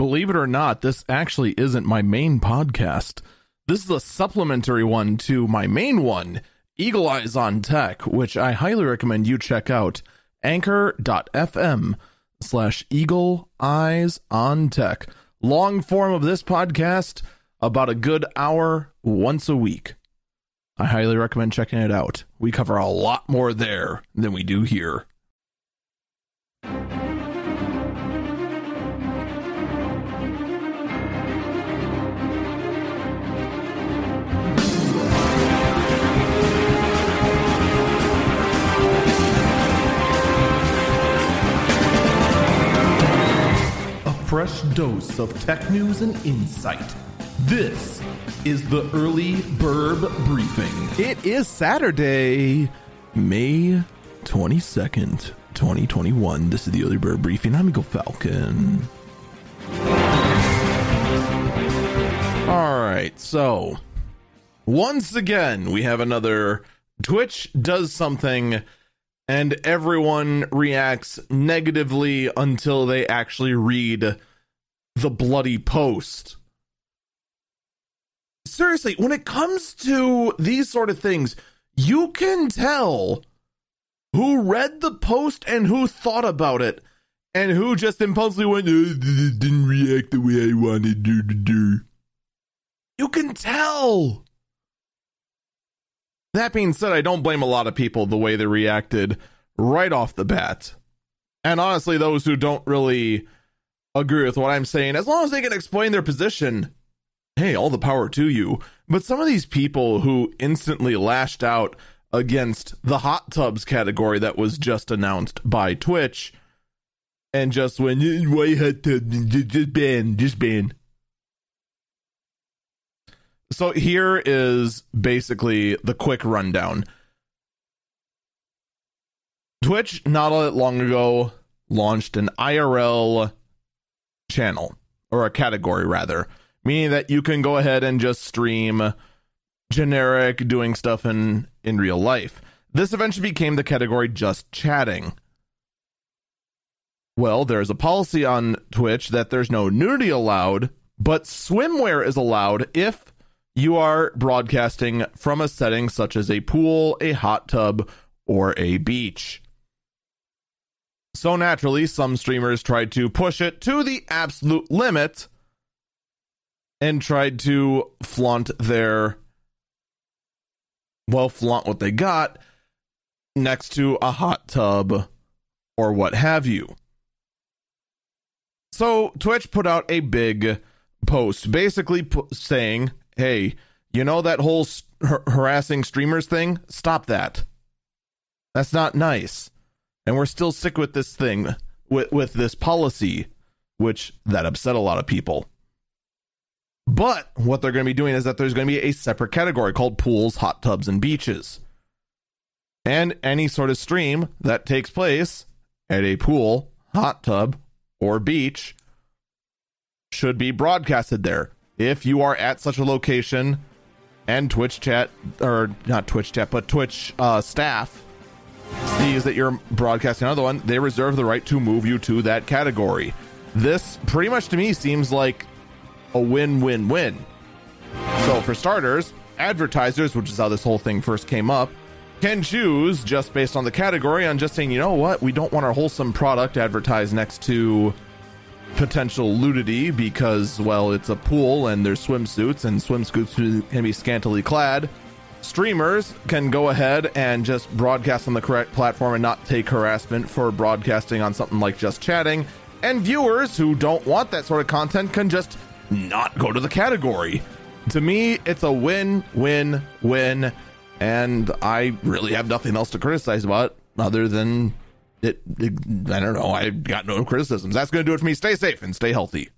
Believe it or not, this actually isn't my main podcast. This is a supplementary one to my main one, Eagle Eyes on Tech, which I highly recommend you check out. Anchor.fm slash Eagle Eyes on Tech. Long form of this podcast, about a good hour once a week. I highly recommend checking it out. We cover a lot more there than we do here. Fresh dose of tech news and insight. This is the Early Bird Briefing. It is Saturday, May 22nd, 2021. This is the Early Bird Briefing. I'm Eagle Falcon. All right, so once again, we have another Twitch does something and everyone reacts negatively until they actually read the bloody post. Seriously, when it comes to these sort of things, you can tell who read the post and who thought about it and who just impulsively went, "Uh, didn't react the way I wanted to do. You can tell. That being said, I don't blame a lot of people the way they reacted right off the bat. And honestly, those who don't really agree with what I'm saying, as long as they can explain their position, hey, all the power to you. But some of these people who instantly lashed out against the hot tubs category that was just announced by Twitch and just went, eh, why hot tubs? Just- ban, just ban. So here is basically the quick rundown. Twitch, not long ago, launched an IRL channel, or a category rather, meaning that you can go ahead and just stream generic doing stuff in, in real life. This eventually became the category just chatting. Well, there's a policy on Twitch that there's no nudity allowed, but swimwear is allowed if you are broadcasting from a setting such as a pool, a hot tub, or a beach. So naturally, some streamers tried to push it to the absolute limit and tried to flaunt their well, flaunt what they got next to a hot tub or what have you. So Twitch put out a big post basically saying, "Hey, you know that whole har- harassing streamers thing? Stop that. That's not nice." And we're still sick with this thing with with this policy which that upset a lot of people. But what they're going to be doing is that there's going to be a separate category called pools, hot tubs, and beaches. And any sort of stream that takes place at a pool, hot tub, or beach should be broadcasted there. If you are at such a location and Twitch chat, or not Twitch chat, but Twitch uh, staff sees that you're broadcasting another one, they reserve the right to move you to that category. This pretty much to me seems like a win win win. So, for starters, advertisers, which is how this whole thing first came up, can choose just based on the category on just saying, you know what, we don't want our wholesome product advertised next to potential nudity because, well, it's a pool and there's swimsuits and swimsuits can be scantily clad. Streamers can go ahead and just broadcast on the correct platform and not take harassment for broadcasting on something like just chatting. And viewers who don't want that sort of content can just not go to the category. To me, it's a win, win, win, and I really have nothing else to criticize about other than it, it I don't know. I got no criticisms. That's going to do it for me. Stay safe and stay healthy.